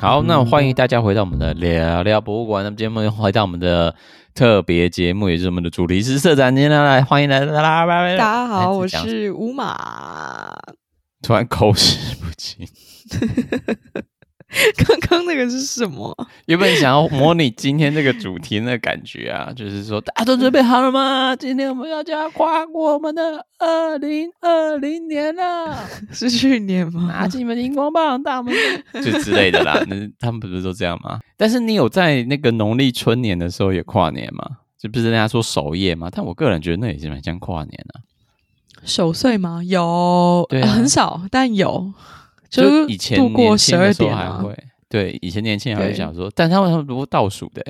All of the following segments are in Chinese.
好，那欢迎大家回到我们的聊聊博物馆。那么今天我们回到我们的特别节目，也是我们的主题是社长。今天来欢迎来啦啦啦！大家好，我是吴马。突然口齿不清。刚刚那个是什么？原本想要模拟今天这个主题的感觉啊，就是说大家都准备好了吗？今天我们要加跨过我们的二零二零年了，是去年吗？拿起你们的荧光棒，大拇指就之类的啦。那他们不是都这样吗？但是你有在那个农历春年的时候也跨年吗？就不是人家说守夜吗？但我个人觉得那也是蛮像跨年啊。守岁吗？有，对啊，很少，但有。就以前度过十二点还会，对，以前年轻人还会想说，但他们他们不会倒数的，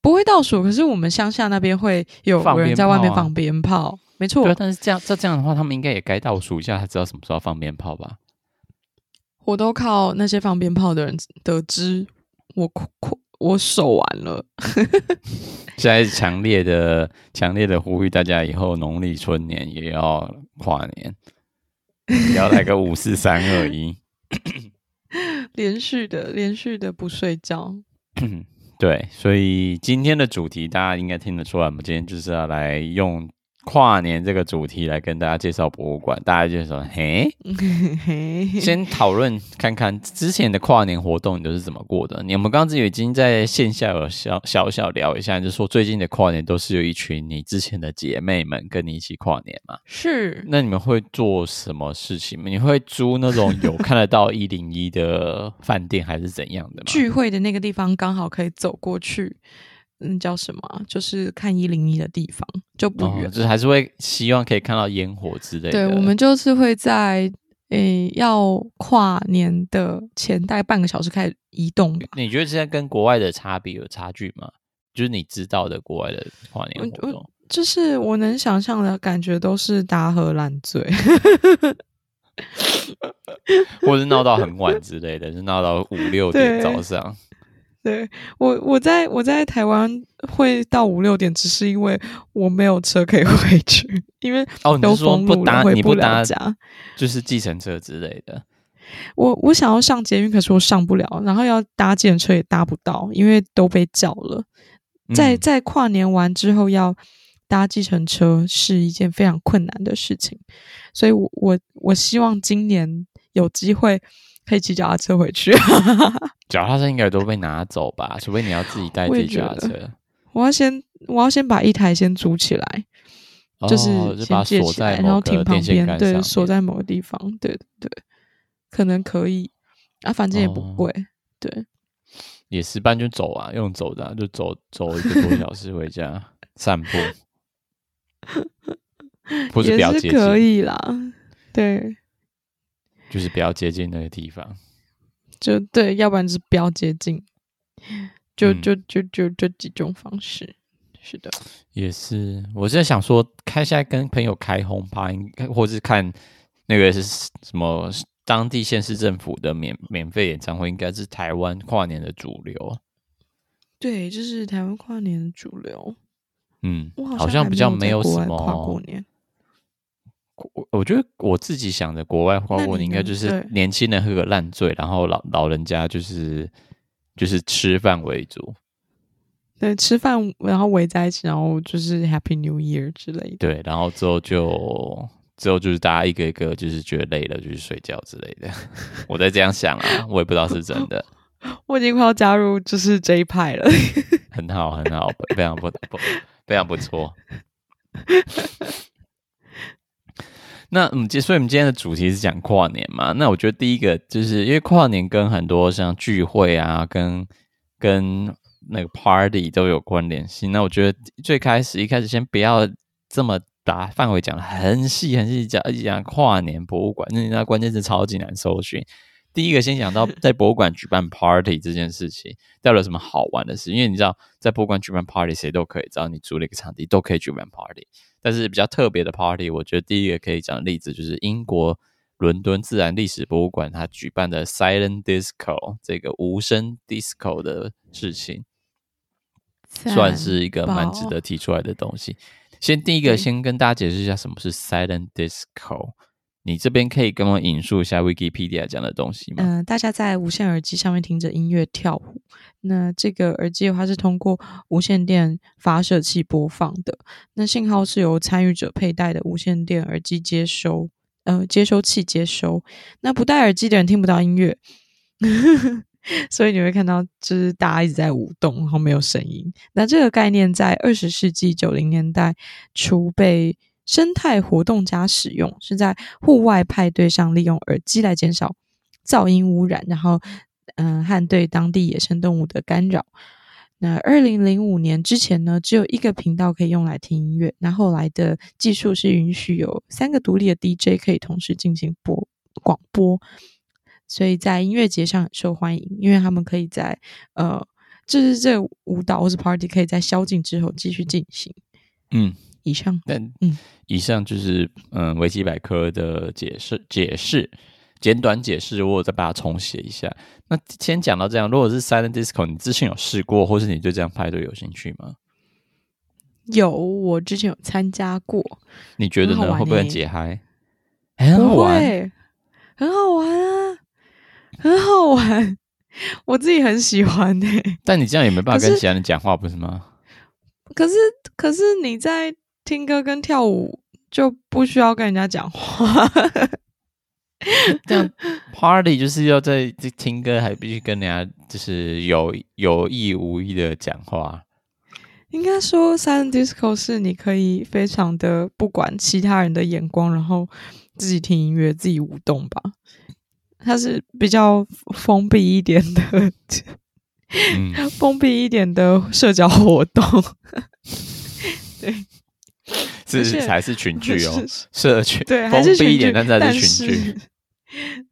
不会倒数。可是我们乡下那边会有人在外面放鞭炮，没错。对，但是这样这这样的话，他们应该也该倒数一下，才知道什么时候放鞭炮吧？我都靠那些放鞭炮的人得知，我我守完了。现在强烈的、强烈的呼吁大家，以后农历春年也要跨年。要来个五四三二一，连续的连续的不睡觉。对，所以今天的主题大家应该听得出来，我们今天就是要来用。跨年这个主题来跟大家介绍博物馆，大家就说：“ 嘿，先讨论看看之前的跨年活动你都是怎么过的？你们刚刚已经在线下有小小小聊一下，就是说最近的跨年都是有一群你之前的姐妹们跟你一起跨年嘛？是。那你们会做什么事情吗？你会租那种有看得到一零一的饭店，还是怎样的吗？聚会的那个地方刚好可以走过去。”嗯，叫什么？就是看一零一的地方就不远，哦，就是还是会希望可以看到烟火之类的。对，我们就是会在诶、欸、要跨年的前大概半个小时开始移动。你觉得现在跟国外的差别有差距吗？就是你知道的国外的跨年活动，就是我能想象的感觉都是大喝烂醉，或是闹到很晚之类的，是闹到五六点早上。对我，我在我在台湾会到五六点，只是因为我没有车可以 回去，因为都封路了，回不搭家，就是计程车之类的。我我想要上捷运，可是我上不了，然后要搭计程车也搭不到，因为都被叫了。在在跨年完之后要搭计程车是一件非常困难的事情，所以我我我希望今年有机会。可以骑脚踏车回去，脚踏车应该都被拿走吧？除非你要自己带自己脚踏车。我要先，我要先把一台先租起来，哦、就是先借起来，然后停旁边，对，锁在某个地方，对对，可能可以啊，反正也不贵，哦、对。也是，搬就走啊，用走的、啊，就走走一个多小时回家散步，不是，也是可以啦，对。就是不要接近那个地方，就对，要不然就是不要接近，就就就就这几种方式，是的，也是。我是在想说，开现在跟朋友开轰趴，应该或是看那个是什么当地县市政府的免免费演唱会，应该是台湾跨年的主流。对，就是台湾跨年的主流。嗯，好，好像比较没有什么跨过年。我我觉得我自己想的国外花过年应该就是年轻人喝个烂醉，然后老老人家就是就是吃饭为主，对，吃饭然后围在一起，然后就是 Happy New Year 之类的。对，然后之后就之后就是大家一个一个就是觉得累了就是睡觉之类的。我在这样想啊，我也不知道是真的。我已经快要加入就是这一派了，很好很好，非常不不非常不错。那嗯，所以我们今天的主题是讲跨年嘛？那我觉得第一个就是因为跨年跟很多像聚会啊，跟跟那个 party 都有关联性。那我觉得最开始一开始先不要这么大范围讲很细很细，讲一讲跨年博物馆，那那关键是超级难搜寻。第一个先讲到在博物馆举办 party 这件事情，到底有什么好玩的事？因为你知道，在博物馆举办 party 谁都可以，只要你租了一个场地都可以举办 party。但是比较特别的 party，我觉得第一个可以讲的例子就是英国伦敦自然历史博物馆，它举办的 Silent Disco 这个无声 disco 的事情，算是一个蛮值得提出来的东西。先第一个，先跟大家解释一下什么是 Silent Disco。你这边可以跟我引述一下 Wikipedia 讲的东西吗？嗯、大家在无线耳机上面听着音乐跳舞。那这个耳机的话是通过无线电发射器播放的。那信号是由参与者佩戴的无线电耳机接收，呃，接收器接收。那不戴耳机的人听不到音乐，所以你会看到就是大家一直在舞动，然后没有声音。那这个概念在二十世纪九零年代初被生态活动家使用，是在户外派对上利用耳机来减少噪音污染，然后嗯、和对当地野生动物的干扰。那二零零五年之前呢，只有一个频道可以用来听音乐。那后来的技术是允许有三个独立的 DJ 可以同时进行播广播，所以在音乐节上很受欢迎，因为他们可以在呃，就是这舞蹈或是 party 可以在宵禁之后继续进行。嗯。以上，但嗯，以上就是嗯维基百科的解释，解释简短解释，我再把它重写一下。那先讲到这样，如果是 Silent Disco，你之前有试过，或是你对这样派对有兴趣吗？有，我之前有参加过。你觉得呢？欸、会不会很解嗨？很好玩，很好玩啊，很好玩，我自己很喜欢诶、欸。但你这样也没办法跟其他人讲话，不是吗？可是，可是你在。听歌跟跳舞就不需要跟人家讲话，这样 party 就是要在听歌，还必须跟人家就是有有意无意的讲话。应该说，silent disco 是你可以非常的不管其他人的眼光，然后自己听音乐、自己舞动吧。它是比较封闭一点的，嗯、封闭一点的社交活动。对。这 是才是群聚哦，社群对，封闭一点，但才是群聚，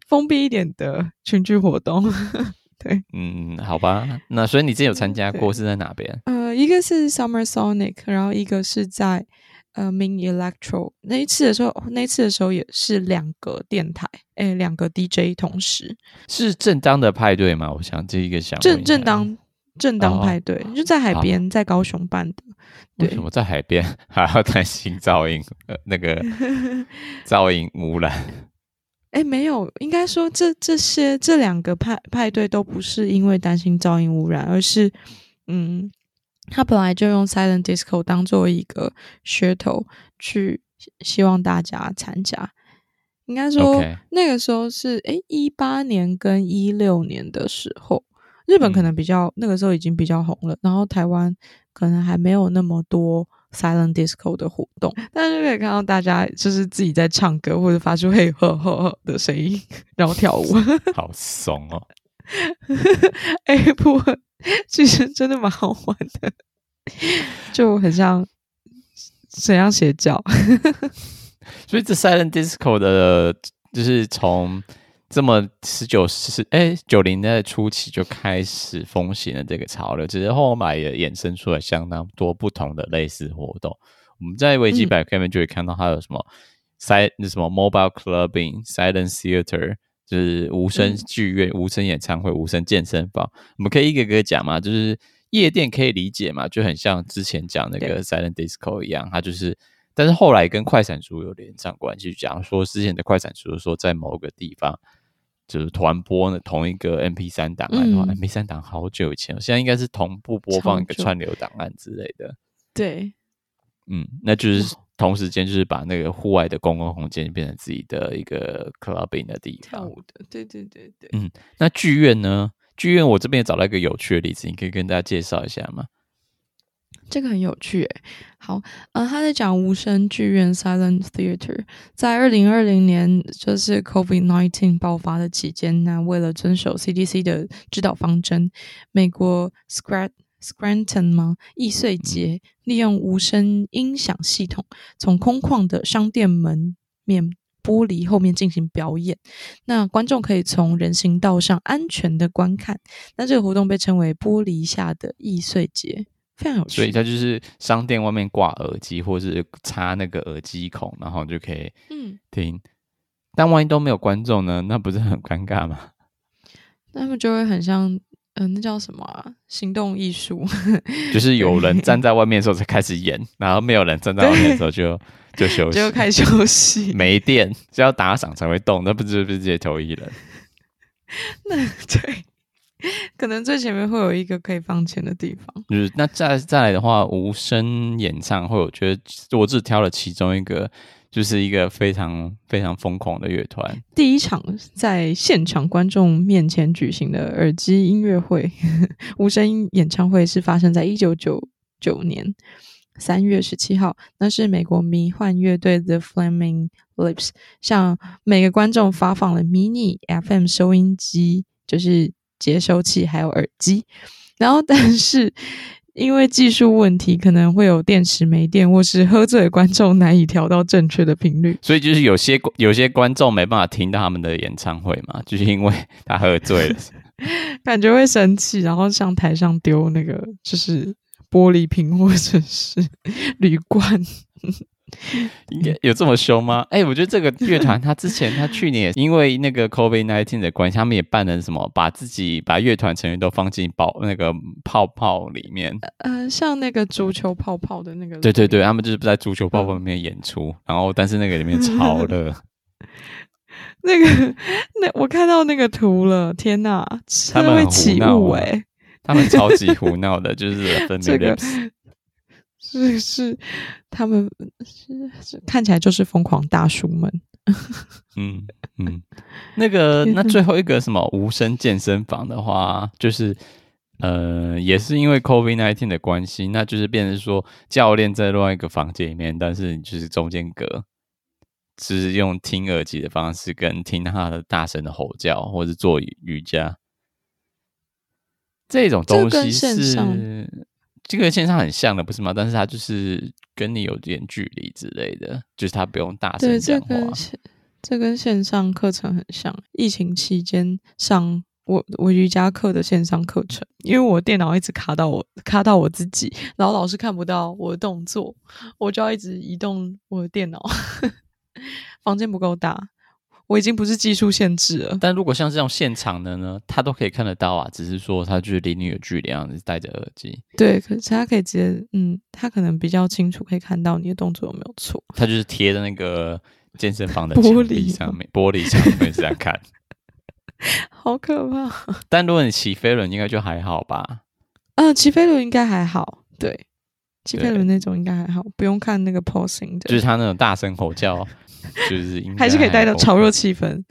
封闭一点的群聚活动。对，嗯，好吧，那所以你之前有参加过是在哪边？呃，一个是 Summer Sonic，然后一个是在呃 Mini Electro。那一次的时候，那一次的时候也是两个电台，哎，两个 DJ 同时是正当的派对吗？我想这一个想正正当。正当派对、哦、就在海边，在高雄办的。对，为什么在海边 还要担心噪音？呃，那个 噪音污染？哎，没有，应该说这这些这两个派派对都不是因为担心噪音污染，而是嗯，他本来就用 Silent Disco 当做一个噱头去希望大家参加。应该说.那个时候是哎一八年跟一六年的时候。日本可能比较、嗯、那个时候已经比较红了，然后台湾可能还没有那么多 silent disco 的活动，但是就可以看到大家就是自己在唱歌或者发出嘿呵呵呵的声音，然后跳舞，好怂哦！哎、欸、不，其实真的蛮好玩的，就很像怎样邪教，所以这 silent disco 的，就是从。这么十九世哎九零年代初期就开始风行了这个潮流，只是后来也衍生出了相当多不同的类似活动。我们在维基百科里面就会看到它有什么 silent、嗯、什么 mobile clubbing、silent theater，就是无声剧院、嗯、无声演唱会、无声健身房。我们可以一个个讲嘛，就是夜店可以理解嘛，就很像之前讲那个 silent disco 一样，它就是，但是后来跟快闪族有连上关系，讲说之前的快闪族说在某个地方。就是团播呢，同一个 MP 三档案的话，MP 三档好久以前，现在应该是同步播放一个串流档案之类的。对，嗯，那就是同时间，就是把那个户外的公共空间变成自己的一个 clubbing 的地方。跳舞的，对对对对。嗯，那剧院呢？剧院我这边也找到一个有趣的例子，你可以跟大家介绍一下吗？这个很有趣诶，好，呃，他在讲无声剧院 （Silent Theater）。在二零二零年，就是 COVID-19 爆发的期间，那为了遵守 CDC 的指导方针，美国 Scranton 吗？易碎节利用无声音响系统，从空旷的商店门面玻璃后面进行表演。那观众可以从人行道上安全的观看。那这个活动被称为“玻璃下的易碎节”。非常有趣，所以它就是商店外面挂耳机，或是插那个耳机孔，然后就可以嗯听。嗯、但万一都没有观众呢？那不是很尴尬吗？那么就会很像，嗯、呃，那叫什么啊？行动艺术，就是有人站在外面的时候才开始演，然后没有人站在外面的时候就就休息，就开始休息。没电，只要打赏才会动，那不是不是直接投一人？那对，可能最前面会有一个可以放钱的地方。就是那再再来的话，无声演唱会，我觉得我只挑了其中一个。就是一个非常非常疯狂的乐团。第一场在现场观众面前举行的耳机音乐会，无声演唱会是发生在一九九九年三月十七号。那是美国迷幻乐队 The Flaming Lips 向每个观众发放了迷你 FM 收音机，就是接收器还有耳机。然后，但是。因为技术问题，可能会有电池没电，或是喝醉的观众难以调到正确的频率，所以就是有些有些观众没办法听到他们的演唱会嘛，就是因为 他喝醉了，感觉会生气，然后向台上丢那个就是玻璃瓶或者是 铝罐。应该有这么凶吗？哎、欸，我觉得这个乐团，他之前他去年因为那个 COVID nineteen 的关系，他们也办了什么，把自己把乐团成员都放进包那个泡泡里面。呃，像那个足球泡泡的那个。对对对，他们就是在足球泡泡里面演出，嗯、然后但是那个里面超 热。那个那我看到那个图了，天哪！他们会起雾哎，他们超级胡闹的，就是分别的。是是，他们是是看起来就是疯狂大叔们。嗯嗯，那个那最后一个什么无声健身房的话，就是呃，也是因为 COVID nineteen 的关系，那就是变成说教练在另外一个房间里面，但是就是中间隔，是用听耳机的方式跟听他的大声的吼叫，或者做瑜伽。这种东西是。这个线上很像的，不是吗？但是它就是跟你有点距离之类的，就是它不用大声讲话。对，这跟这跟线上课程很像。疫情期间上我我瑜伽课的线上课程，因为我电脑一直卡到我卡到我自己，然后老师看不到我的动作，我就要一直移动我的电脑。房间不够大。我已经不是技术限制了，但如果像这种现场的呢，他都可以看得到啊，只是说他就是离你有距离，这样子戴着耳机。对，可是他可以直接，嗯，他可能比较清楚，可以看到你的动作有没有错。他就是贴在那个健身房的玻璃上面，玻璃上面这样看，好可怕。但如果你骑飞轮，应该就还好吧？嗯，骑飞轮应该还好，对，骑飞轮那种应该还好，不用看那个 posing 的，就是他那种大声吼叫。就是应该还是可以带到炒热气氛，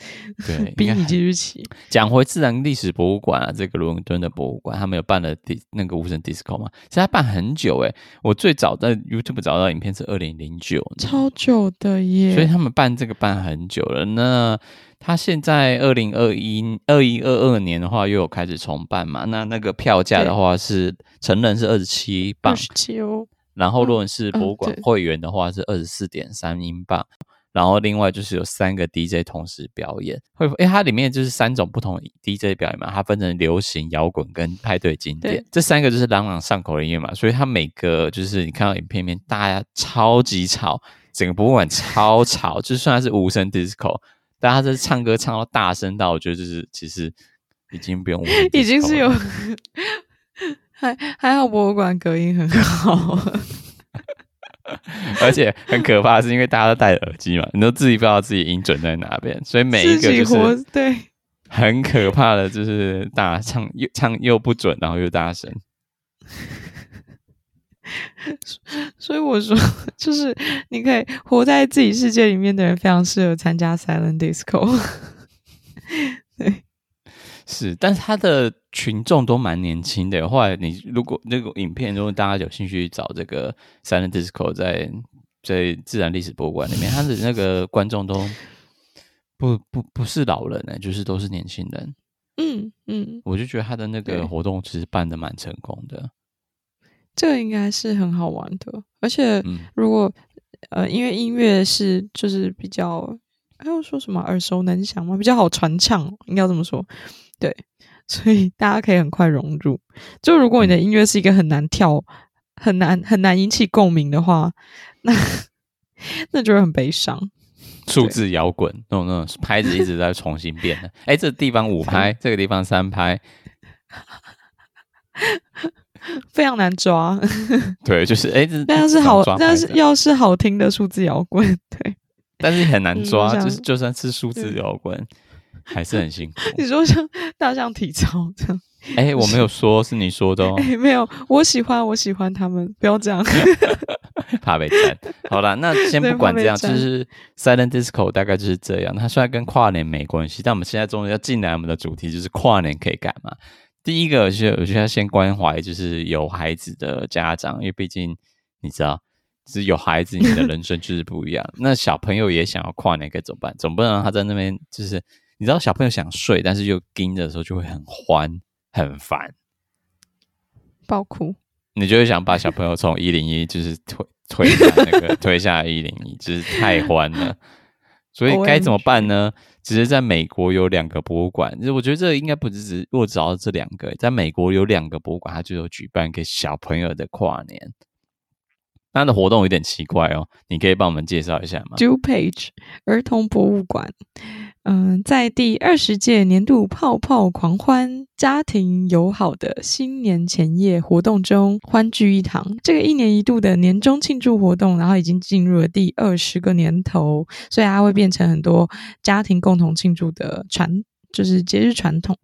对，比你继续骑。讲回自然历史博物馆啊，这个伦敦的博物馆，他们有办了迪那个无声 disco 嘛？其实他办很久诶、欸，我最早在 YouTube 找到影片是二零零九，超久的耶。所以他们办这个办很久了。那他现在二零二一二一二二年的话，又有开始重办嘛？那那个票价的话是成人是二十七镑，二十七哦。然后如果是博物馆会员的话是二十四点三英镑。然后另外就是有三个 DJ 同时表演，会，诶它里面就是三种不同 DJ 表演嘛，它分成流行、摇滚跟派对经典，这三个就是朗朗上口的音乐嘛，所以它每个就是你看到影片里面，大家超级吵，整个博物馆超吵，就算是无声 disco，大家这唱歌唱到大声到，我觉得就是其实已经不用，已经是有，还还好博物馆隔音很好。而且很可怕，是因为大家都戴着耳机嘛，你都自己不知道自己音准在哪边，所以每一个就是对很可怕的，就是大唱又唱又不准，然后又大声。所以我说，就是你可以活在自己世界里面的人，非常适合参加 Silent Disco。对。是，但是他的群众都蛮年轻的。后来你如果那个影片，如果大家有兴趣找这个 Silent Disco 在在自然历史博物馆里面，他的那个观众都不不不是老人呢，就是都是年轻人。嗯嗯，我就觉得他的那个活动其实办的蛮成功的。这个应该是很好玩的，而且如果、嗯、呃，因为音乐是就是比较，还要说什么耳熟能详嘛，比较好传唱，应该要这么说。对，所以大家可以很快融入。就如果你的音乐是一个很难跳、很难很难引起共鸣的话，那 那就会很悲伤。数字摇滚那种那种拍子一直在重新变的。哎，这地方五 拍，这个地方三拍。非常难抓。对，就是哎，但是好，但是要是好听的数字摇滚，对，但是很难抓，嗯、就是就算是数字摇滚，还是很辛苦。你说像大象体操这样？哎、欸，我没有说，是你说的哦。哎、欸，没有，我喜欢，我喜欢他们，不要这样，怕被赞。好了，那先不管这样，就是 Silent Disco 大概就是这样。它虽然跟跨年没关系，但我们现在终于要进来我们的主题，就是跨年可以干嘛？第一个是，我觉得先关怀就是有孩子的家长，因为毕竟你知道，就是有孩子，你的人生就是不一样。那小朋友也想要跨年，可以怎么办？总不能让他在那边，就是你知道，小朋友想睡，但是又盯着的时候就会很欢。很烦，爆哭，你就会想把小朋友从一零一 就是推推下那个推下一零一，就是太欢了。所以该怎么办呢？其实在美国有两个博物馆，其实我觉得这应该不只是我找到这两个，在美国有两个博物馆，它就有举办给小朋友的跨年。它的活动有点奇怪哦，你可以帮我们介绍一下吗？DuPage 儿童博物馆。嗯，在第二十届年度泡泡狂欢家庭友好的新年前夜活动中欢聚一堂。这个一年一度的年终庆祝活动，然后已经进入了第二十个年头，所以它会变成很多家庭共同庆祝的传，就是节日传统。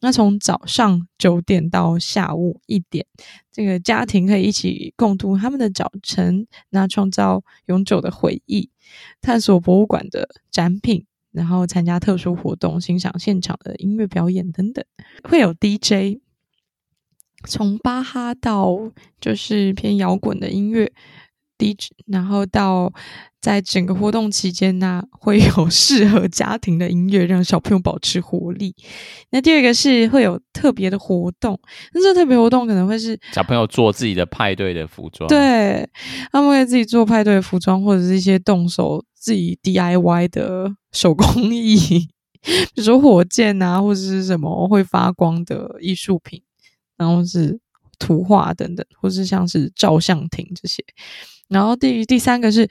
那从早上九点到下午一点，这个家庭可以一起共度他们的早晨，那创造永久的回忆，探索博物馆的展品。然后参加特殊活动，欣赏现场的音乐表演等等，会有 DJ，从巴哈到就是偏摇滚的音乐 DJ，然后到在整个活动期间呢，会有 适合家庭的音乐，让小朋友保持活力。那第二个是会有特别的活动，那这个特别活动可能会是小朋友做自己的派对的服装，对，他们会自己做派对的服装，或者是一些动手。自己 DIY 的手工艺，比如说火箭啊，或者是什么会发光的艺术品，然后是图画等等，或是像是照相亭这些。然后第第三个是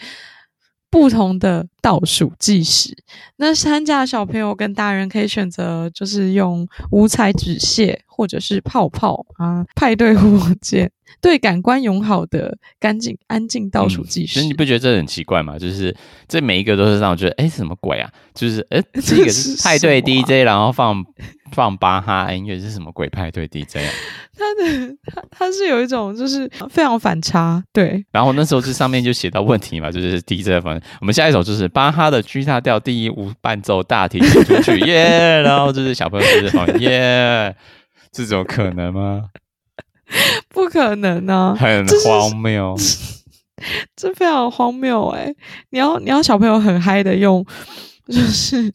不同的倒数计时，那参加的小朋友跟大人可以选择，就是用五彩纸屑或者是泡泡啊，派对火箭。对感官友好的干净安静倒数计时，你不觉得这很奇怪吗？就是这每一个都是让我觉得，哎，什么鬼啊？就是，哎，这个是派对 DJ，然后放放巴哈音乐，是什么鬼派对 DJ 啊？他的他他是有一种就是非常反差，对。然后那时候这上面就写到问题嘛，就是 DJ 反正我们下一首就是巴哈的 G 大调第一无伴奏大提琴组曲，耶！然后就是小朋友就是放耶，这种可能吗？不可能呢、啊，很荒谬，这，这非常荒谬哎、欸！你要你要小朋友很嗨的用，就是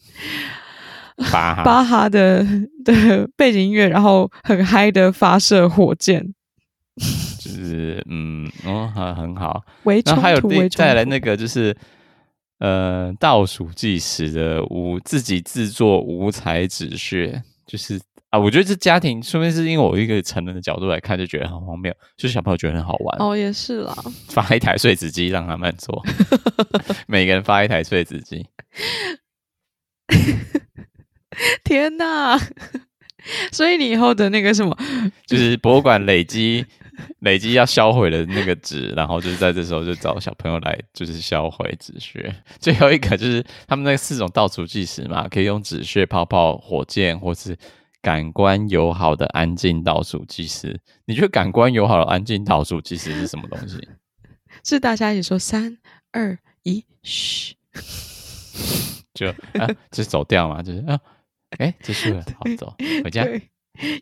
巴哈巴哈的 的背景音乐，然后很嗨的发射火箭，就是嗯哦，很很好。然后还有再来那个就是呃倒数计时的无自己制作五彩纸屑，就是。啊，我觉得这家庭，说明是因为我一个成人的角度来看，就觉得很荒谬，就是小朋友觉得很好玩。哦，也是啦，发一台碎纸机让他们做，每个人发一台碎纸机。天哪！所以你以后的那个什么，就是博物馆累积累积要销毁的那个纸，然后就是在这时候就找小朋友来，就是销毁纸屑。最后一个就是他们那四种倒数计时嘛，可以用纸屑、泡泡、火箭，或是。感官友好的安静倒数计时，你觉得感官友好的安静倒数计时是什么东西？是大家一起说三二一，嘘，就啊，就走掉嘛，就是啊，哎，结束了，好走回家。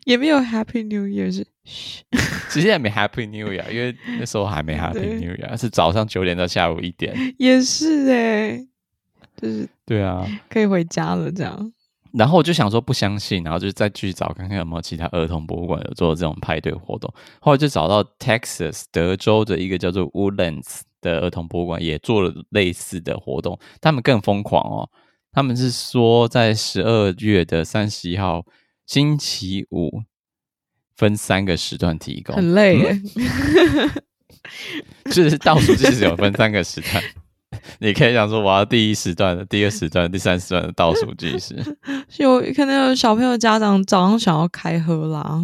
也没有 Happy New Year 是嘘，其实也没 Happy New Year，因为那时候还没 Happy New Year，是早上九点到下午一点。也是哎、欸，就是对啊，可以回家了这样。然后我就想说不相信，然后就再去找看看有没有其他儿童博物馆有做这种派对活动。后来就找到 Texas 德州的一个叫做 Woodlands 的儿童博物馆，也做了类似的活动。他们更疯狂哦，他们是说在十二月的三十一号星期五分三个时段提供，很累耶，就是倒数计时有分三个时段。你可以想说，我要第一时段的、第二时段、第三时段的倒数计时。有可能有小朋友家长早上想要开喝啦，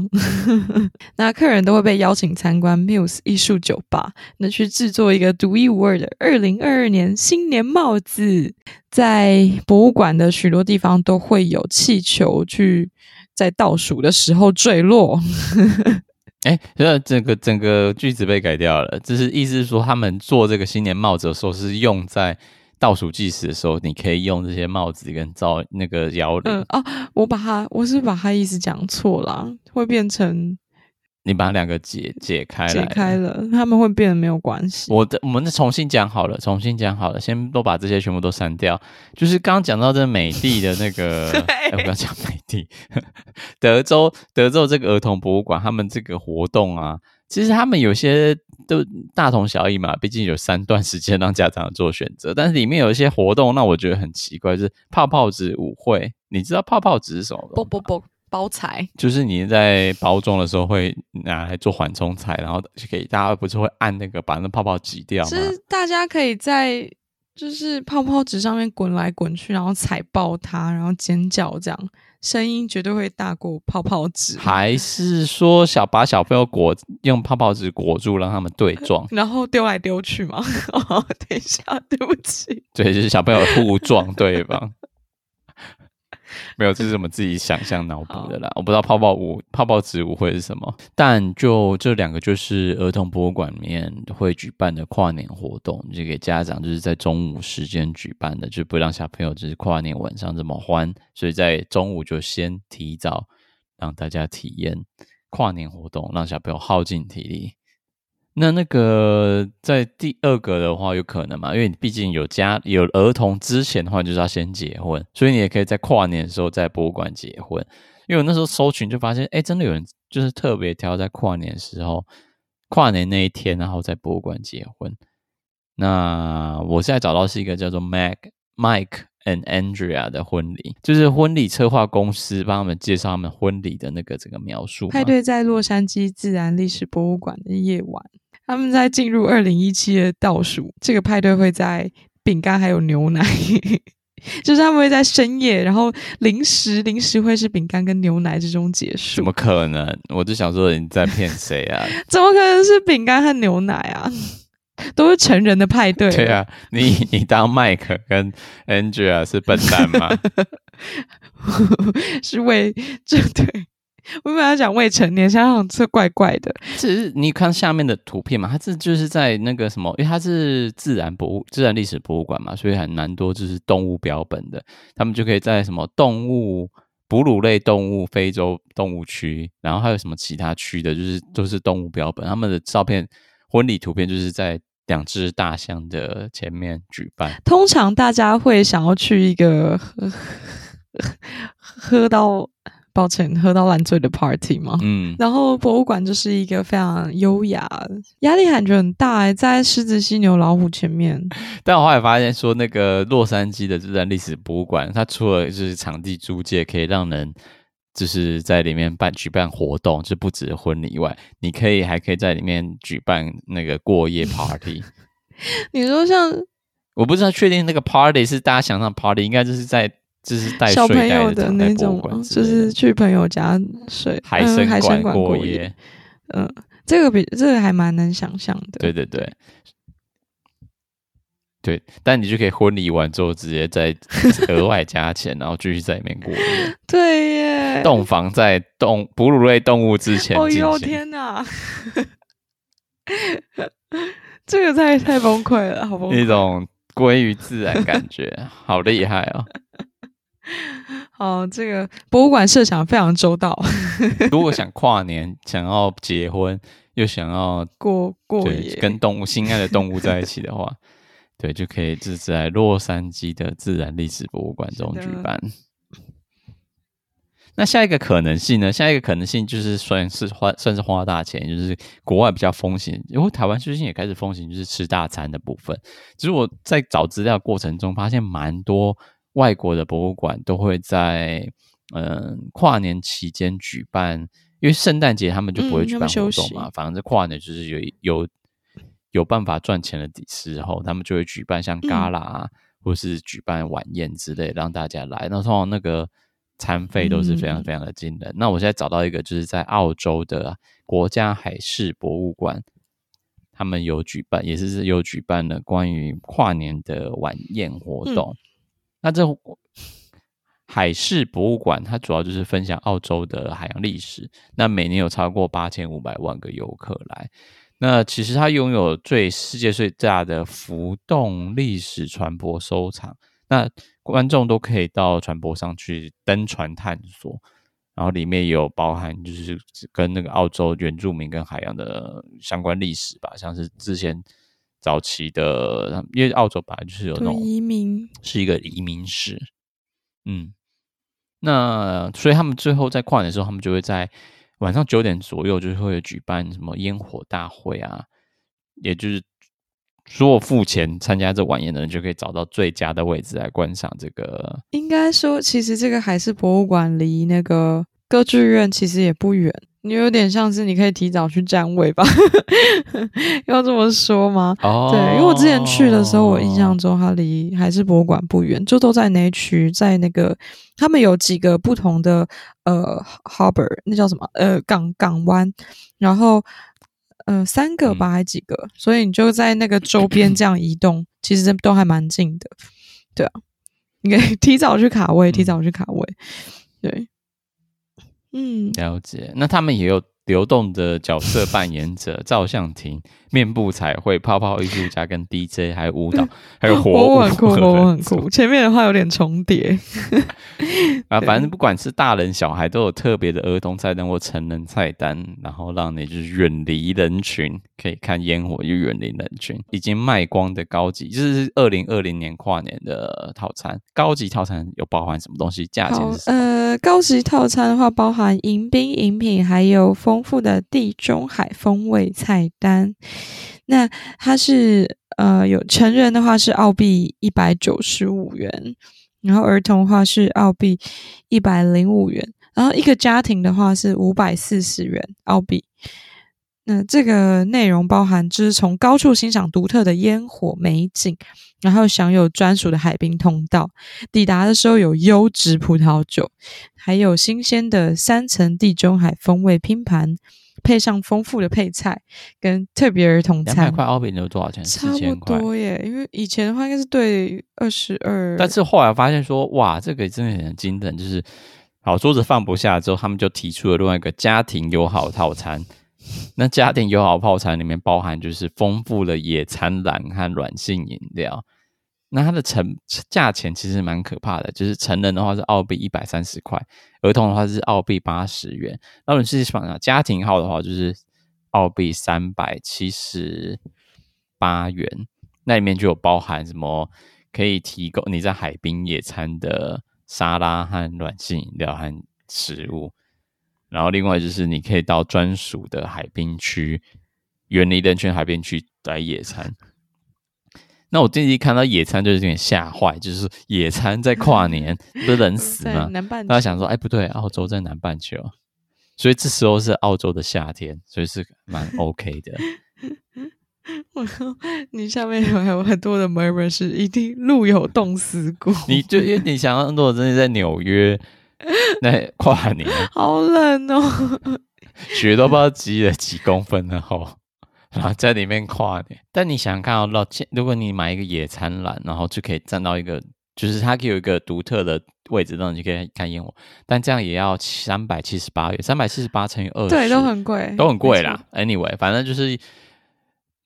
那客人都会被邀请参观 Muse 艺术酒吧，那去制作一个独一无二的二零二二年新年帽子。在博物馆的许多地方都会有气球去在倒数的时候坠落。哎，这整个整个句子被改掉了，这是意思是说，他们做这个新年帽子的时候，是用在倒数计时的时候，你可以用这些帽子跟造那个摇铃。嗯哦，我把它，我是把它意思讲错了，会变成。你把两个解解开了，解开了，他们会变得没有关系。我的，我们再重新讲好了，重新讲好了，先都把这些全部都删掉。就是刚刚讲到这美帝的那个，哎、欸，我刚讲美的，德州德州这个儿童博物馆，他们这个活动啊，其实他们有些都大同小异嘛，毕竟有三段时间让家长做选择。但是里面有一些活动，那我觉得很奇怪，就是泡泡纸舞会。你知道泡泡纸是什么吗？不不不。包材就是你在包装的时候会拿来做缓冲材，然后给大家不是会按那个把那泡泡挤掉吗？是大家可以在就是泡泡纸上面滚来滚去，然后踩爆它，然后尖叫，这样声音绝对会大过泡泡纸。还是说小把小朋友裹用泡泡纸裹住，让他们对撞，然后丢来丢去吗？哦，等一下，对不起，对，就是小朋友互撞对吧？没有，这是我们自己想象脑补的啦。我不知道泡泡舞、泡泡植物会是什么，但就这两个就是儿童博物馆里面会举办的跨年活动，就给家长就是在中午时间举办的，就不让小朋友就是跨年晚上这么欢，所以在中午就先提早让大家体验跨年活动，让小朋友耗尽体力。那那个在第二个的话有可能嘛？因为你毕竟有家有儿童之前的话，就是要先结婚，所以你也可以在跨年的时候在博物馆结婚。因为我那时候搜群就发现，哎，真的有人就是特别挑在跨年的时候，跨年那一天，然后在博物馆结婚。那我现在找到是一个叫做 Mac Mike and Andrea 的婚礼，就是婚礼策划公司帮他们介绍他们婚礼的那个这个描述。派对在洛杉矶自然历史博物馆的夜晚。他们在进入二零一七的倒数，这个派对会在饼干还有牛奶，就是他们会在深夜，然后零食零食会是饼干跟牛奶之中结束。怎么可能？我就想说你在骗谁啊？怎么可能是饼干和牛奶啊？都是成人的派对。对啊，你你当麦克跟 Angela 是笨蛋吗？是为这对。我本来讲未成年，想想这怪怪的。其实你看下面的图片嘛，它这就是在那个什么，因为它是自然博物、自然历史博物馆嘛，所以很蛮多就是动物标本的。他们就可以在什么动物、哺乳类动物、非洲动物区，然后还有什么其他区的，就是都是动物标本。他们的照片、婚礼图片就是在两只大象的前面举办。通常大家会想要去一个喝 喝到。抱歉，喝到烂醉的 party 嘛。嗯，然后博物馆就是一个非常优雅，压力感觉很大哎，在狮子、犀牛、老虎前面。但我后来发现说，那个洛杉矶的自然历史博物馆，它除了就是场地租借可以让人就是在里面办举办活动，就不止婚礼以外，你可以还可以在里面举办那个过夜 party。你说像，我不知道确定那个 party 是大家想象 party，应该就是在。就是带小朋友的那种，就是去朋友家睡海参馆、嗯、过夜。过夜嗯，这个比这个还蛮能想象的。对对对，对，但你就可以婚礼完之后直接再 额外加钱，然后继续在里面过夜。对耶，洞房在动哺乳类动物之前。哦 哟天哪，这个太太崩溃了，好崩溃。一种归于自然感觉，好厉害哦。哦，这个博物馆设想非常周到。如果想跨年，想要结婚，又想要过过夜，跟动物心爱的动物在一起的话，对，就可以就是在洛杉矶的自然历史博物馆中举办。那下一个可能性呢？下一个可能性就是算是花，算是花大钱，就是国外比较风行，因为台湾最近也开始风行，就是吃大餐的部分。只是我在找资料过程中发现蛮多。外国的博物馆都会在嗯、呃、跨年期间举办，因为圣诞节他们就不会举办活动嘛。嗯、反正跨年就是有有有办法赚钱的时候，他们就会举办像 Gala 啊，嗯、或是举办晚宴之类，让大家来。那通常那个餐费都是非常非常的惊人。嗯、那我现在找到一个，就是在澳洲的国家海事博物馆，他们有举办，也是有举办了关于跨年的晚宴活动。嗯、那这海事博物馆，它主要就是分享澳洲的海洋历史。那每年有超过八千五百万个游客来。那其实它拥有最世界最大的浮动历史船舶收藏，那观众都可以到船舶上去登船探索，然后里面有包含就是跟那个澳洲原住民跟海洋的相关历史吧，像是之前早期的，因为澳洲本来就是有那种移民，是一个移民史，嗯，那所以他们最后在跨年的时候，他们就会在。晚上九点左右，就是会举办什么烟火大会啊，也就是所有付钱参加这晚宴的人就可以找到最佳的位置来观赏这个。应该说，其实这个海事博物馆离那个歌剧院其实也不远。你有点像是你可以提早去占位吧，要这么说吗？哦，对，因为我之前去的时候，我印象中它离海事博物馆不远，就都在那区，在那个他们有几个不同的呃 harbor，那叫什么呃港港湾，然后呃三个吧，还几个，嗯、所以你就在那个周边这样移动，其实都还蛮近的，对啊，你可以提早去卡位，提早去卡位，对。嗯，了解。那他们也有流动的角色扮演者，照相亭、面部彩绘、泡泡艺术家跟 DJ，还有舞蹈，还有活物，很酷，很酷。前面的话有点重叠。啊，反正不管是大人小孩，都有特别的儿童菜单或成人菜单，然后让你就是远离人群，可以看烟火又远离人群。已经卖光的高级，就是二零二零年跨年的套餐。高级套餐有包含什么东西？价钱是？呃，高级套餐的话，包含迎宾饮品，还有丰富的地中海风味菜单。那它是呃，有成人的话是澳币一百九十五元。然后儿童的话是澳币一百零五元，然后一个家庭的话是五百四十元澳币。那这个内容包含就是从高处欣赏独特的烟火美景，然后享有专属的海滨通道。抵达的时候有优质葡萄酒，还有新鲜的三层地中海风味拼盘。配上丰富的配菜跟特别儿童餐，两百块澳币能有多少钱？差不多耶，因为以前的话应该是对二十二，但是后来发现说，哇，这个真的很惊人，就是好桌子放不下之后，他们就提出了另外一个家庭友好套餐。那家庭友好套餐里面包含就是丰富的野餐篮和软性饮料。那它的成价钱其实蛮可怕的，就是成人的话是澳币一百三十块，儿童的话是澳币八十元。那你是想家庭号的话，就是澳币三百七十八元。那里面就有包含什么可以提供你在海滨野餐的沙拉和软性饮料和食物，然后另外就是你可以到专属的海滨区，远离人群海滨区来野餐。那我最近看到野餐，就是有点吓坏，就是野餐在跨年 不是冷死吗？南半球，大家想说，哎，不对，澳洲在南半球，所以这时候是澳洲的夏天，所以是蛮 OK 的。我靠，你下面有还有很多的 murmur 是一定路有冻死骨。你就因为你想要，如果真的在纽约 那跨年，好冷哦，雪都不知道积了几公分了吼。然后在里面跨年，但你想看到，如果你买一个野餐篮，然后就可以站到一个，就是它可以有一个独特的位置，让你可以看烟火。但这样也要三百七十八元，三百七十八乘以二十，对，都很贵，都很贵啦。Anyway，反正就是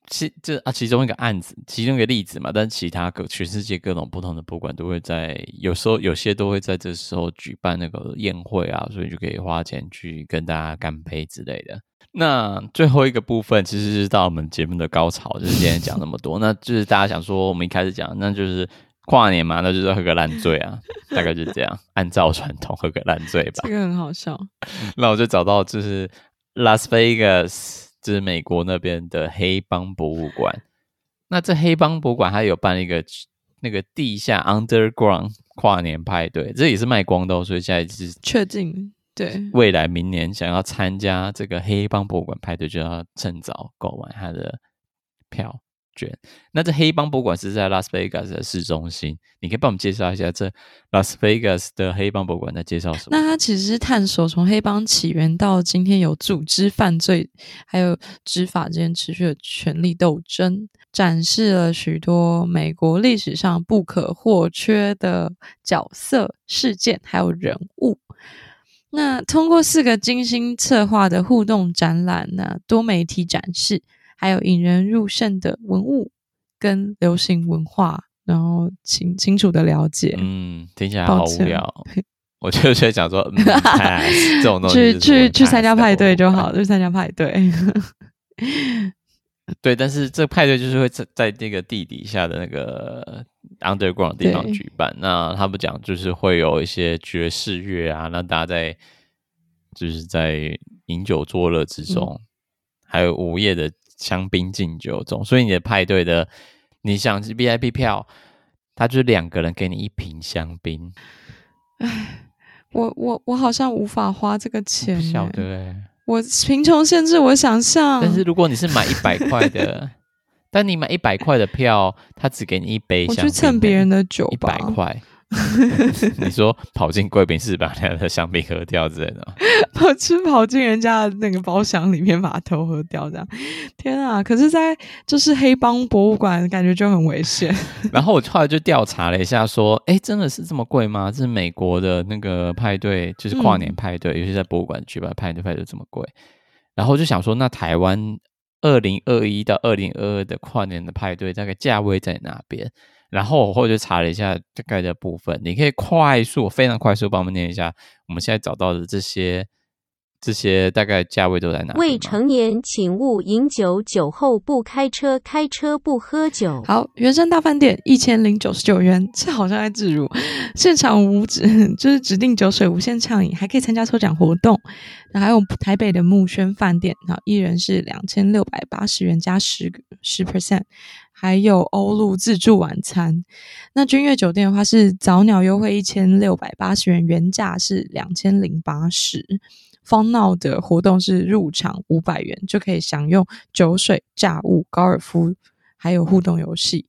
其这啊其中一个案子，其中一个例子嘛。但其他各全世界各种不同的博物馆都会在，有时候有些都会在这时候举办那个宴会啊，所以就可以花钱去跟大家干杯之类的。那最后一个部分，其实是到我们节目的高潮，就是今天讲那么多，那就是大家想说，我们一开始讲，那就是跨年嘛，那就是喝个烂醉啊，大概就是这样，按照传统喝个烂醉吧。这个很好笑。那我就找到就是拉斯维加斯，就是美国那边的黑帮博物馆。那这黑帮博物馆，它有办一个那个地下 underground 跨年派对，这也是卖光的，所以现在是确定。对，未来明年想要参加这个黑帮博物馆派对，就要趁早购买他的票。那这黑帮博物馆是在拉斯维加斯的市中心，你可以帮我们介绍一下这拉斯维加斯的黑帮博物馆在介绍什么？那它其实是探索从黑帮起源到今天有组织犯罪，还有执法之间持续的权力斗争，展示了许多美国历史上不可或缺的角色、事件还有人物。那通过四个精心策划的互动展览呢，多媒体展示。还有引人入胜的文物跟流行文化，然后清清楚的了解。嗯，听起来好无聊。我就在想说，嗯、这种东西去去去参加派对就好，去参加派对。对，但是这派对就是会在在那个地底下的那个 underground 地方举办。那他们讲就是会有一些爵士乐啊，那大家在就是在饮酒作乐之中，嗯、还有午夜的。香槟敬酒中，所以你的派对的，你想是 VIP 票，他就是两个人给你一瓶香槟。唉，我我我好像无法花这个钱，不晓得欸，我贫穷限制我想象。但是如果你是买一百块的，但你买一百块的票，他只给你一杯香槟，我去蹭别人的酒，一百块。你说跑进贵宾室把人家的香槟喝掉之类的，跑去跑进人家的那个包厢里面把它偷喝掉，这样，天啊！可是，在就是黑帮博物馆，感觉就很危险。然后我后来就调查了一下，说，哎、欸，真的是这么贵吗？这是美国的那个派对，就是跨年派对，嗯、尤其在博物馆举办派对，派对这么贵。然后我就想说，那台湾二零二一到二零二二的跨年的派对，大概价位在哪边？然后我后来就查了一下大概的部分，你可以快速、非常快速帮我们念一下我们现在找到的这些。这些大概价位都在哪？未成年请勿饮酒，酒后不开车，开车不喝酒。好，原生大饭店一千零九十九元，这好像在自如。现场无指，就是指定酒水无限畅饮，还可以参加抽奖活动。那还有台北的木轩饭店，好，一人是两千六百八十元加十十 percent，还有欧陆自助晚餐。那君悦酒店的话是早鸟优惠一千六百八十元，原价是两千零八十。方闹的活动是入场五百元就可以享用酒水、炸物、高尔夫，还有互动游戏。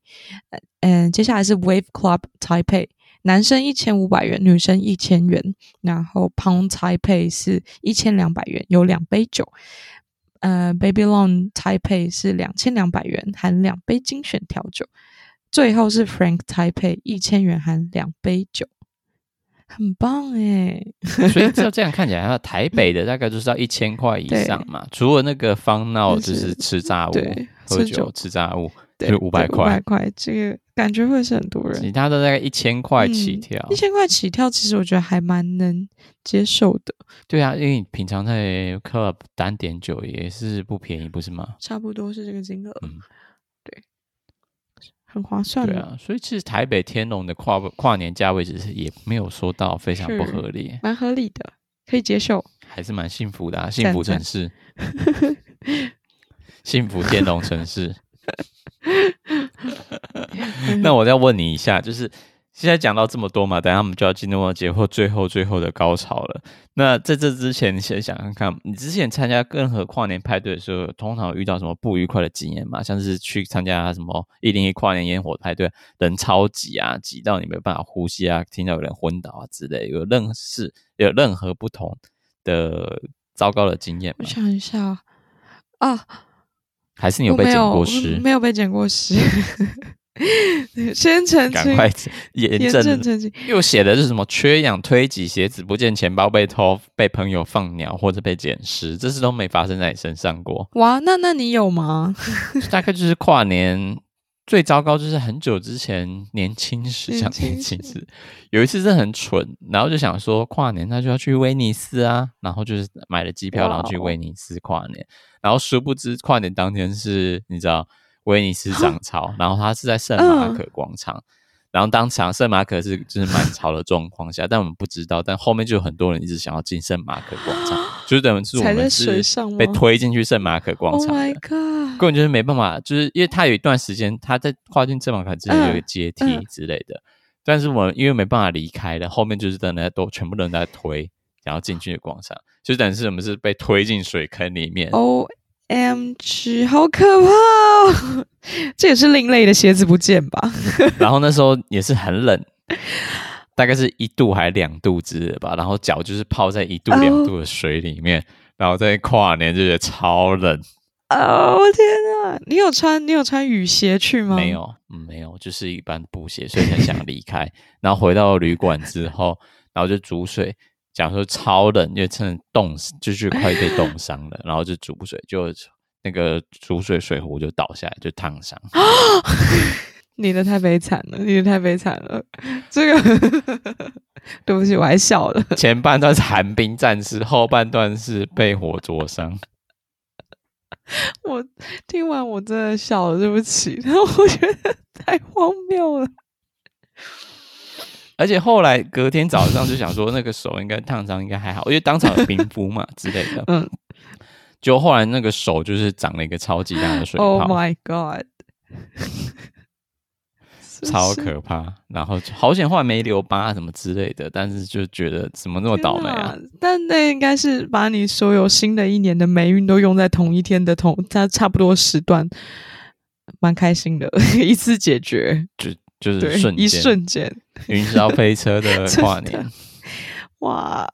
嗯，接下来是 Wave Club taipe 男生一千五百元，女生一千元。然后 Pound taipe 是一千两百元，有两杯酒。呃，Babylon Taipei 是两千两百元，含两杯精选调酒。最后是 Frank Taipei 一千元，含两杯酒。很棒哎，所以照这样看起来，台北的大概就是要一千块以上嘛。除了那个方闹，就是吃炸物、喝酒、吃炸物，就五百块。五百块，这个感觉会是很多人。其他的大概一千块起跳，一千块起跳，其实我觉得还蛮能接受的。对啊，因为你平常在 club 单点酒也是不便宜，不是吗？差不多是这个金额。嗯。对很划算，对啊，所以其实台北天龙的跨跨年价位其实也没有说到非常不合理，蛮合理的，可以接受，还是蛮幸福的啊，幸福城市，幸福天龙城市。那我再问你一下，就是。现在讲到这么多嘛，等下我们就要进入到节目最后最后的高潮了。那在这之前，你先想看看，你之前参加任何跨年派对的时候，通常遇到什么不愉快的经验吗？像是去参加什么一零一跨年烟火派对，人超挤啊，挤到你没办法呼吸啊，听到有人昏倒啊之类，有任何事，有任何不同的糟糕的经验吗？我想一下啊，还是你有被剪过尸？没有被剪过尸。先澄清，赶快严正澄清。又写的是什么？缺氧推挤，鞋子不见，钱包被偷，被朋友放鸟，或者被捡尸，这事都没发生在你身上过。哇，那那你有吗？大概就是跨年最糟糕，就是很久之前年轻时，想年轻时有一次真的很蠢，然后就想说跨年那就要去威尼斯啊，然后就是买了机票，然后去威尼斯跨年，然后殊不知跨年当天是你知道。威尼斯涨潮，然后他是在圣马可广场，嗯、然后当场圣马可是就是满潮的状况下，但我们不知道，但后面就有很多人一直想要进圣马可广场，就是等于是我们是被推进去圣马可广场的，Oh my God，根本就是没办法，就是因为他有一段时间他在跨进圣马可之前有一个阶梯之类的，嗯嗯、但是我们因为没办法离开了，后面就是等人都全部人在推，然后进去广场，就等于是我们是被推进水坑里面。Oh OMG，好可怕哦！这也是另类的鞋子不见吧？然后那时候也是很冷，大概是一度还两度之吧。然后脚就是泡在一度两度的水里面，oh. 然后在跨年就觉得超冷。哦、oh, 天啊！你有穿你有穿雨鞋去吗？没有，嗯，没有，就是一般布鞋，所以很想离开。然后回到旅馆之后，然后就煮水，讲说超冷，因为趁冻死，就是快被冻伤了。然后就煮水，就那个煮水水壶就倒下来，就烫伤。你的太悲惨了，你的太悲惨了。这个 对不起，我还笑了。前半段是寒冰战士，后半段是被火灼伤。我听完我真的笑了，对不起。然 后我觉得太荒谬了，而且后来隔天早上就想说，那个手应该烫伤，应该还好，因为当场有冰敷嘛之类的。嗯，就后来那个手就是长了一个超级大的水泡。Oh my god！超可怕，然后好险，后来没留疤什么之类的，但是就觉得怎么那么倒霉啊？但那应该是把你所有新的一年的霉运都用在同一天的同，它差不多时段，蛮开心的，一次解决，就就是瞬间一瞬间云霄飞车的 跨年，哇！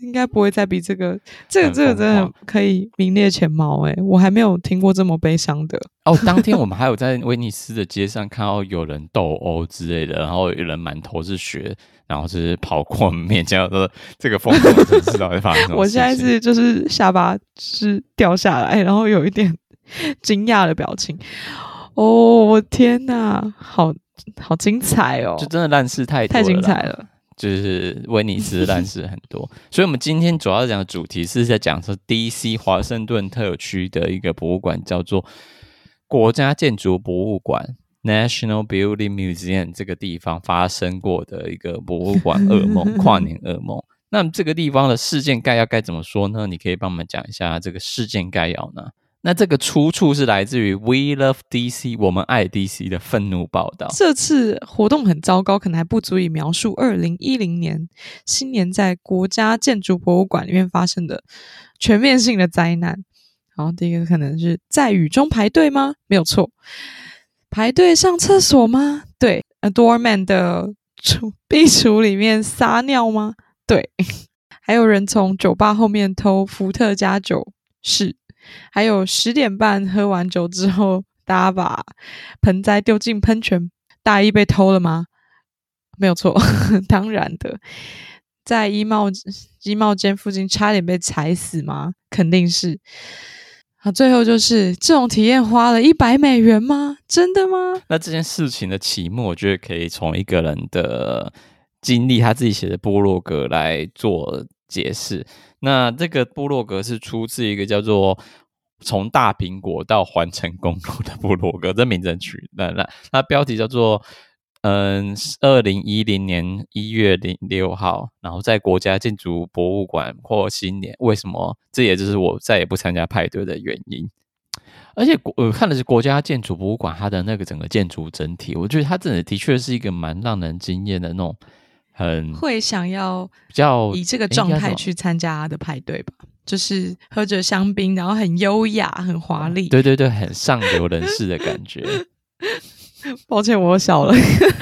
应该不会再比这个，这个这个真的可以名列前茅诶、欸，我还没有听过这么悲伤的哦。当天我 们还有在威尼斯的街上看到有人斗殴之类的，然后有人满头是血，然后就是跑过我们面前说：“这个疯狂的城市到底发生什么？”我现在是就是下巴是掉下来，然后有一点惊讶的表情。哦，我天哪，好 好精彩哦！就真的烂事太太精彩了。就是威尼斯烂事很多，所以我们今天主要讲的主题是在讲说 DC 华盛顿特区的一个博物馆，叫做国家建筑博物馆 （National Building Museum） 这个地方发生过的一个博物馆噩梦，跨年噩梦。那么这个地方的事件概要该怎么说呢？你可以帮我们讲一下这个事件概要呢？那这个出处是来自于 We Love DC，我们爱 DC 的愤怒报道。这次活动很糟糕，可能还不足以描述二零一零年新年在国家建筑博物馆里面发生的全面性的灾难。然后第一个可能是在雨中排队吗？没有错。排队上厕所吗？对。A doorman 的厨壁橱里面撒尿吗？对。还有人从酒吧后面偷伏特加酒是。还有十点半喝完酒之后，大家把盆栽丢进喷泉，大衣被偷了吗？没有错，当然的。在衣帽衣帽间附近差点被踩死吗？肯定是。好，最后就是这种体验花了一百美元吗？真的吗？那这件事情的起末，我觉得可以从一个人的经历，他自己写的部落格来做解释。那这个部落格是出自一个叫做“从大苹果到环城公路”的部落格，这名字取那那那标题叫做“嗯，二零一零年一月零六号，然后在国家建筑博物馆过新年”。为什么？这也就是我再也不参加派对的原因。而且我看的是国家建筑博物馆，它的那个整个建筑整体，我觉得它真的的确是一个蛮让人惊艳的那种。很会想要比较以这个状态去参加他的派对吧，就是喝着香槟，然后很优雅、很华丽。对对对，很上流人士的感觉。抱歉，我笑了。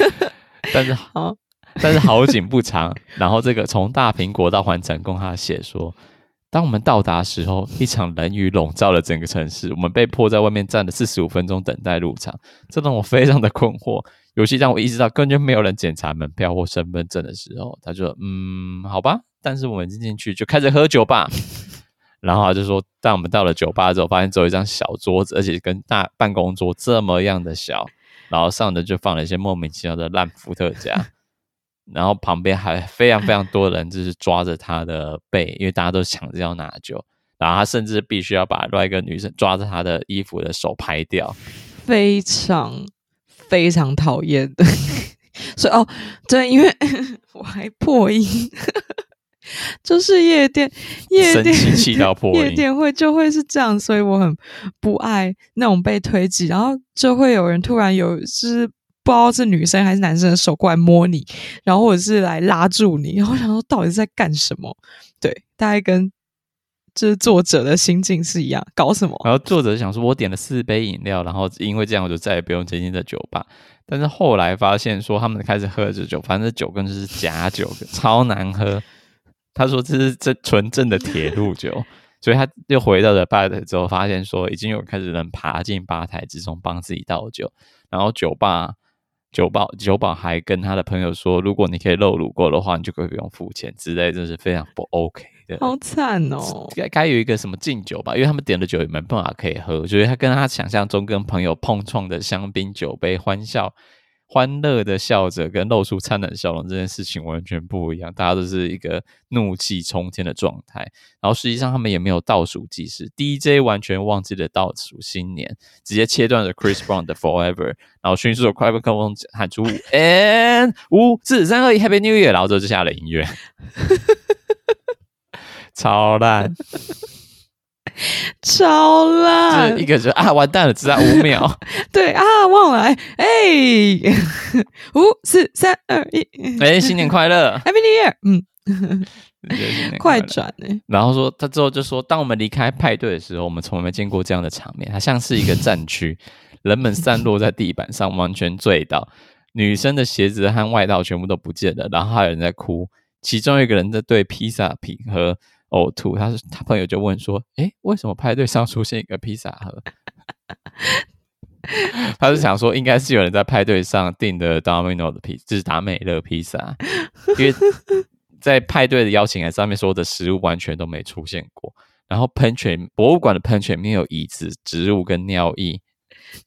但是 好，但是好景不长。然后这个从大苹果到环城宫，他写说，当我们到达时候，一场冷雨笼罩了整个城市，我们被迫在外面站了四十五分钟等待入场，这让我非常的困惑。尤其让我意识到根本就没有人检查门票或身份证的时候，他就说：“嗯，好吧。”但是我们进进去就开始喝酒吧。然后他就说：“当我们到了酒吧之后，发现只有一张小桌子，而且跟大办公桌这么样的小，然后上的就放了一些莫名其妙的烂伏特加。然后旁边还非常非常多人，就是抓着他的背，因为大家都抢着要拿酒。然后他甚至必须要把另外一个女生抓着他的衣服的手拍掉，非常。非常讨厌的，所以哦，对，因为 我还破音，就是夜店，夜店气到破音，夜店会就会是这样，所以我很不爱那种被推挤，然后就会有人突然有，就是不知道是女生还是男生的手过来摸你，然后或者是来拉住你，然后想说到底是在干什么？对，大概跟就是作者的心境是一样，搞什么？然后作者想说，我点了四杯饮料，然后因为这样我就再也不用接近这酒吧。但是后来发现说，他们开始喝这酒，反正这酒根本就是假酒，超难喝。他说这是这纯正的铁路酒，所以他又回到了吧台之后，发现说已经有开始人爬进吧台之中帮自己倒酒，然后酒吧。酒保酒保还跟他的朋友说，如果你可以露乳沟的话，你就可以不用付钱之类，这是非常不 OK。好惨哦！该该有一个什么敬酒吧，因为他们点的酒也没办法可以喝，所以他跟他想象中跟朋友碰撞的香槟酒杯欢笑。欢乐的笑着，跟露出灿烂笑容这件事情完全不一样，大家都是一个怒气冲天的状态。然后实际上他们也没有倒数计时，DJ 完全忘记了倒数新年，直接切断了 Chris Brown 的 Forever，然后迅速的快步高峰喊出 And 五四三二一 Happy New Year，然后之后就下了音乐，超烂。超烂，一个就啊，完蛋了，只差五秒。对啊，忘了哎，哎，五四三二一，哎，新年快乐，Happy New Year，嗯，快转哎。然后说他之后就说，当我们离开派对的时候，我们从来没见过这样的场面，它像是一个战区，人们散落在地板上，完全醉倒，女生的鞋子和外套全部都不见了，然后还有人在哭，其中一个人在对披萨品和。呕吐，他是他朋友就问说：“诶，为什么派对上出现一个披萨盒？” 他是想说，应该是有人在派对上订的 Domino 的披，就是达美乐披萨，因为在派对的邀请函上面所有的食物完全都没出现过。然后喷泉博物馆的喷泉没有椅子、植物跟尿液。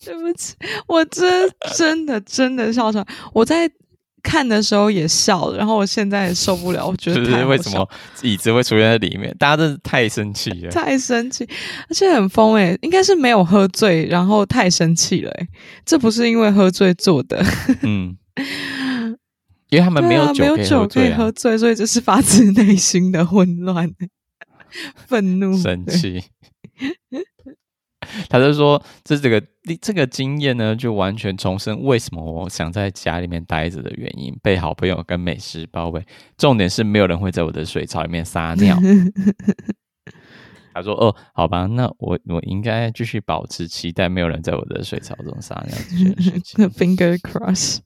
对不起，我真真的真的笑场，我在。看的时候也笑了，然后我现在也受不了，我觉得太为什么椅子会出现在里面？大家真是太生气了，太生气，而且很疯诶，应该是没有喝醉，然后太生气了诶，这不是因为喝醉做的，嗯，因为他们没有酒、啊、没有酒可以喝醉，所以这是发自内心的混乱、愤怒、生气。他就说：“这这个这个经验呢，就完全重申为什么我想在家里面待着的原因。被好朋友跟美食包围，重点是没有人会在我的水槽里面撒尿。”他说：“哦，好吧，那我我应该继续保持期待，没有人在我的水槽中撒尿这件事情。”Finger cross。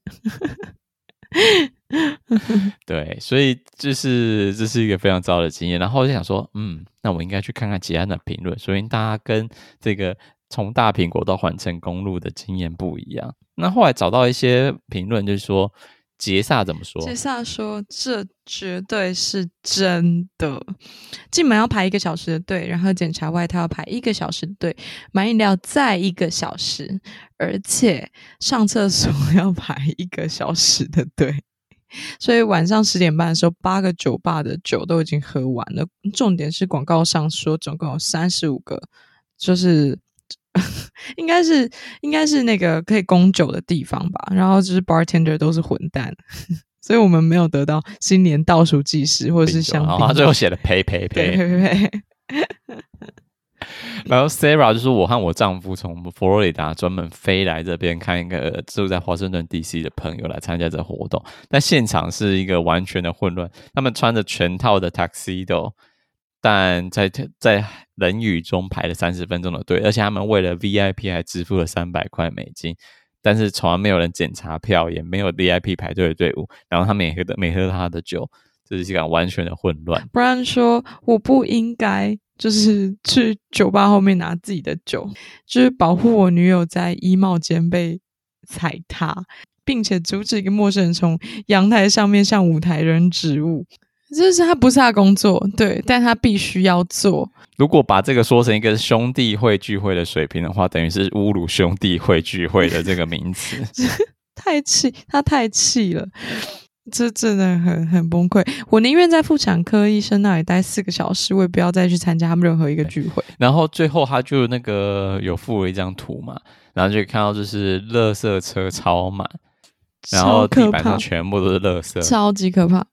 对，所以就是这是一个非常糟的经验。然后我就想说，嗯，那我应该去看看其他的评论，所以大家跟这个从大苹果到环城公路的经验不一样。那后来找到一些评论，就是说杰萨怎么说？杰萨说，这绝对是真的。进门要排一个小时的队，然后检查外套要排一个小时的队，买饮料再一个小时，而且上厕所 要排一个小时的队。所以晚上十点半的时候，八个酒吧的酒都已经喝完了。重点是广告上说总共有三十五个，就是 应该是应该是那个可以供酒的地方吧。然后就是 bartender 都是混蛋，所以我们没有得到新年倒数计时或者是香槟。然后他最后写了呸呸呸呸呸。然后 Sarah 就说：“我和我丈夫从佛罗里达专门飞来这边看一个住在华盛顿 DC 的朋友来参加这活动，但现场是一个完全的混乱。他们穿着全套的 Tuxedo，但在在冷雨中排了三十分钟的队，而且他们为了 VIP 还支付了三百块美金，但是从来没有人检查票，也没有 VIP 排队的队伍，然后他们也喝的没喝他的酒，这是一个完全的混乱。不然说我不应该。”就是 去酒吧后面拿自己的酒，就是保护我女友在衣帽间被踩踏，并且阻止一个陌生人从阳台上面向舞台扔植物。这是他不是他工作，对，但他必须要做。如果把这个说成一个兄弟会聚会的水平的话，等于是侮辱兄弟会聚会的这个名词。太气，他太气了。这真的很很崩溃，我宁愿在妇产科医生那里待四个小时，我也不要再去参加他们任何一个聚会。然后最后他就那个有附了一张图嘛，然后就看到就是垃圾车超满，然后地板上全部都是垃圾，超级可怕。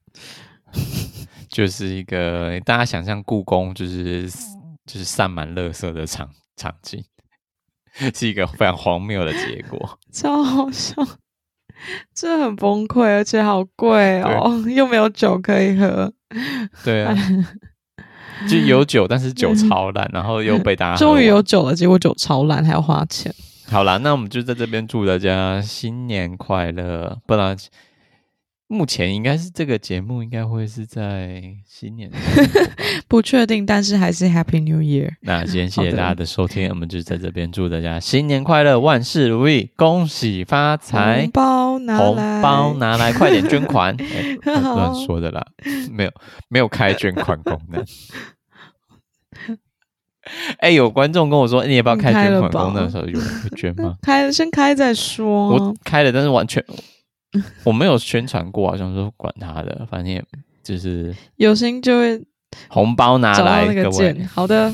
就是一个大家想象故宫就是就是散满垃圾的场场景，是一个非常荒谬的结果，超好笑。这很崩溃，而且好贵哦，又没有酒可以喝。对啊，就有酒，但是酒超烂，然后又被大家终于有酒了，结果酒超烂，还要花钱。好啦，那我们就在这边祝大家新年快乐，不然。目前应该是这个节目应该会是在新年，不确定，但是还是 Happy New Year。那今天谢谢大家的收听，我们就在这边祝大家新年快乐，万事如意，恭喜发财，红包拿来，红包拿来，快点捐款，乱、欸、说的啦，没有没有开捐款功能。哎、欸，有观众跟我说，你也不要开捐款功能的时候，有人会捐吗？开先开再说，我开了，但是完全。我没有宣传过好像说管他的，反正也就是有心就会红包拿来，各位。好的，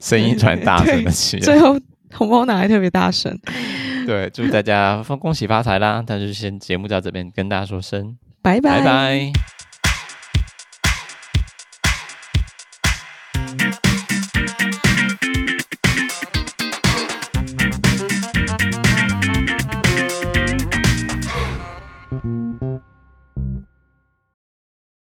声音传大声的去，最后红包拿来特别大声。对，祝大家恭喜发财啦！那就先节目到这边跟大家说声拜拜。拜拜。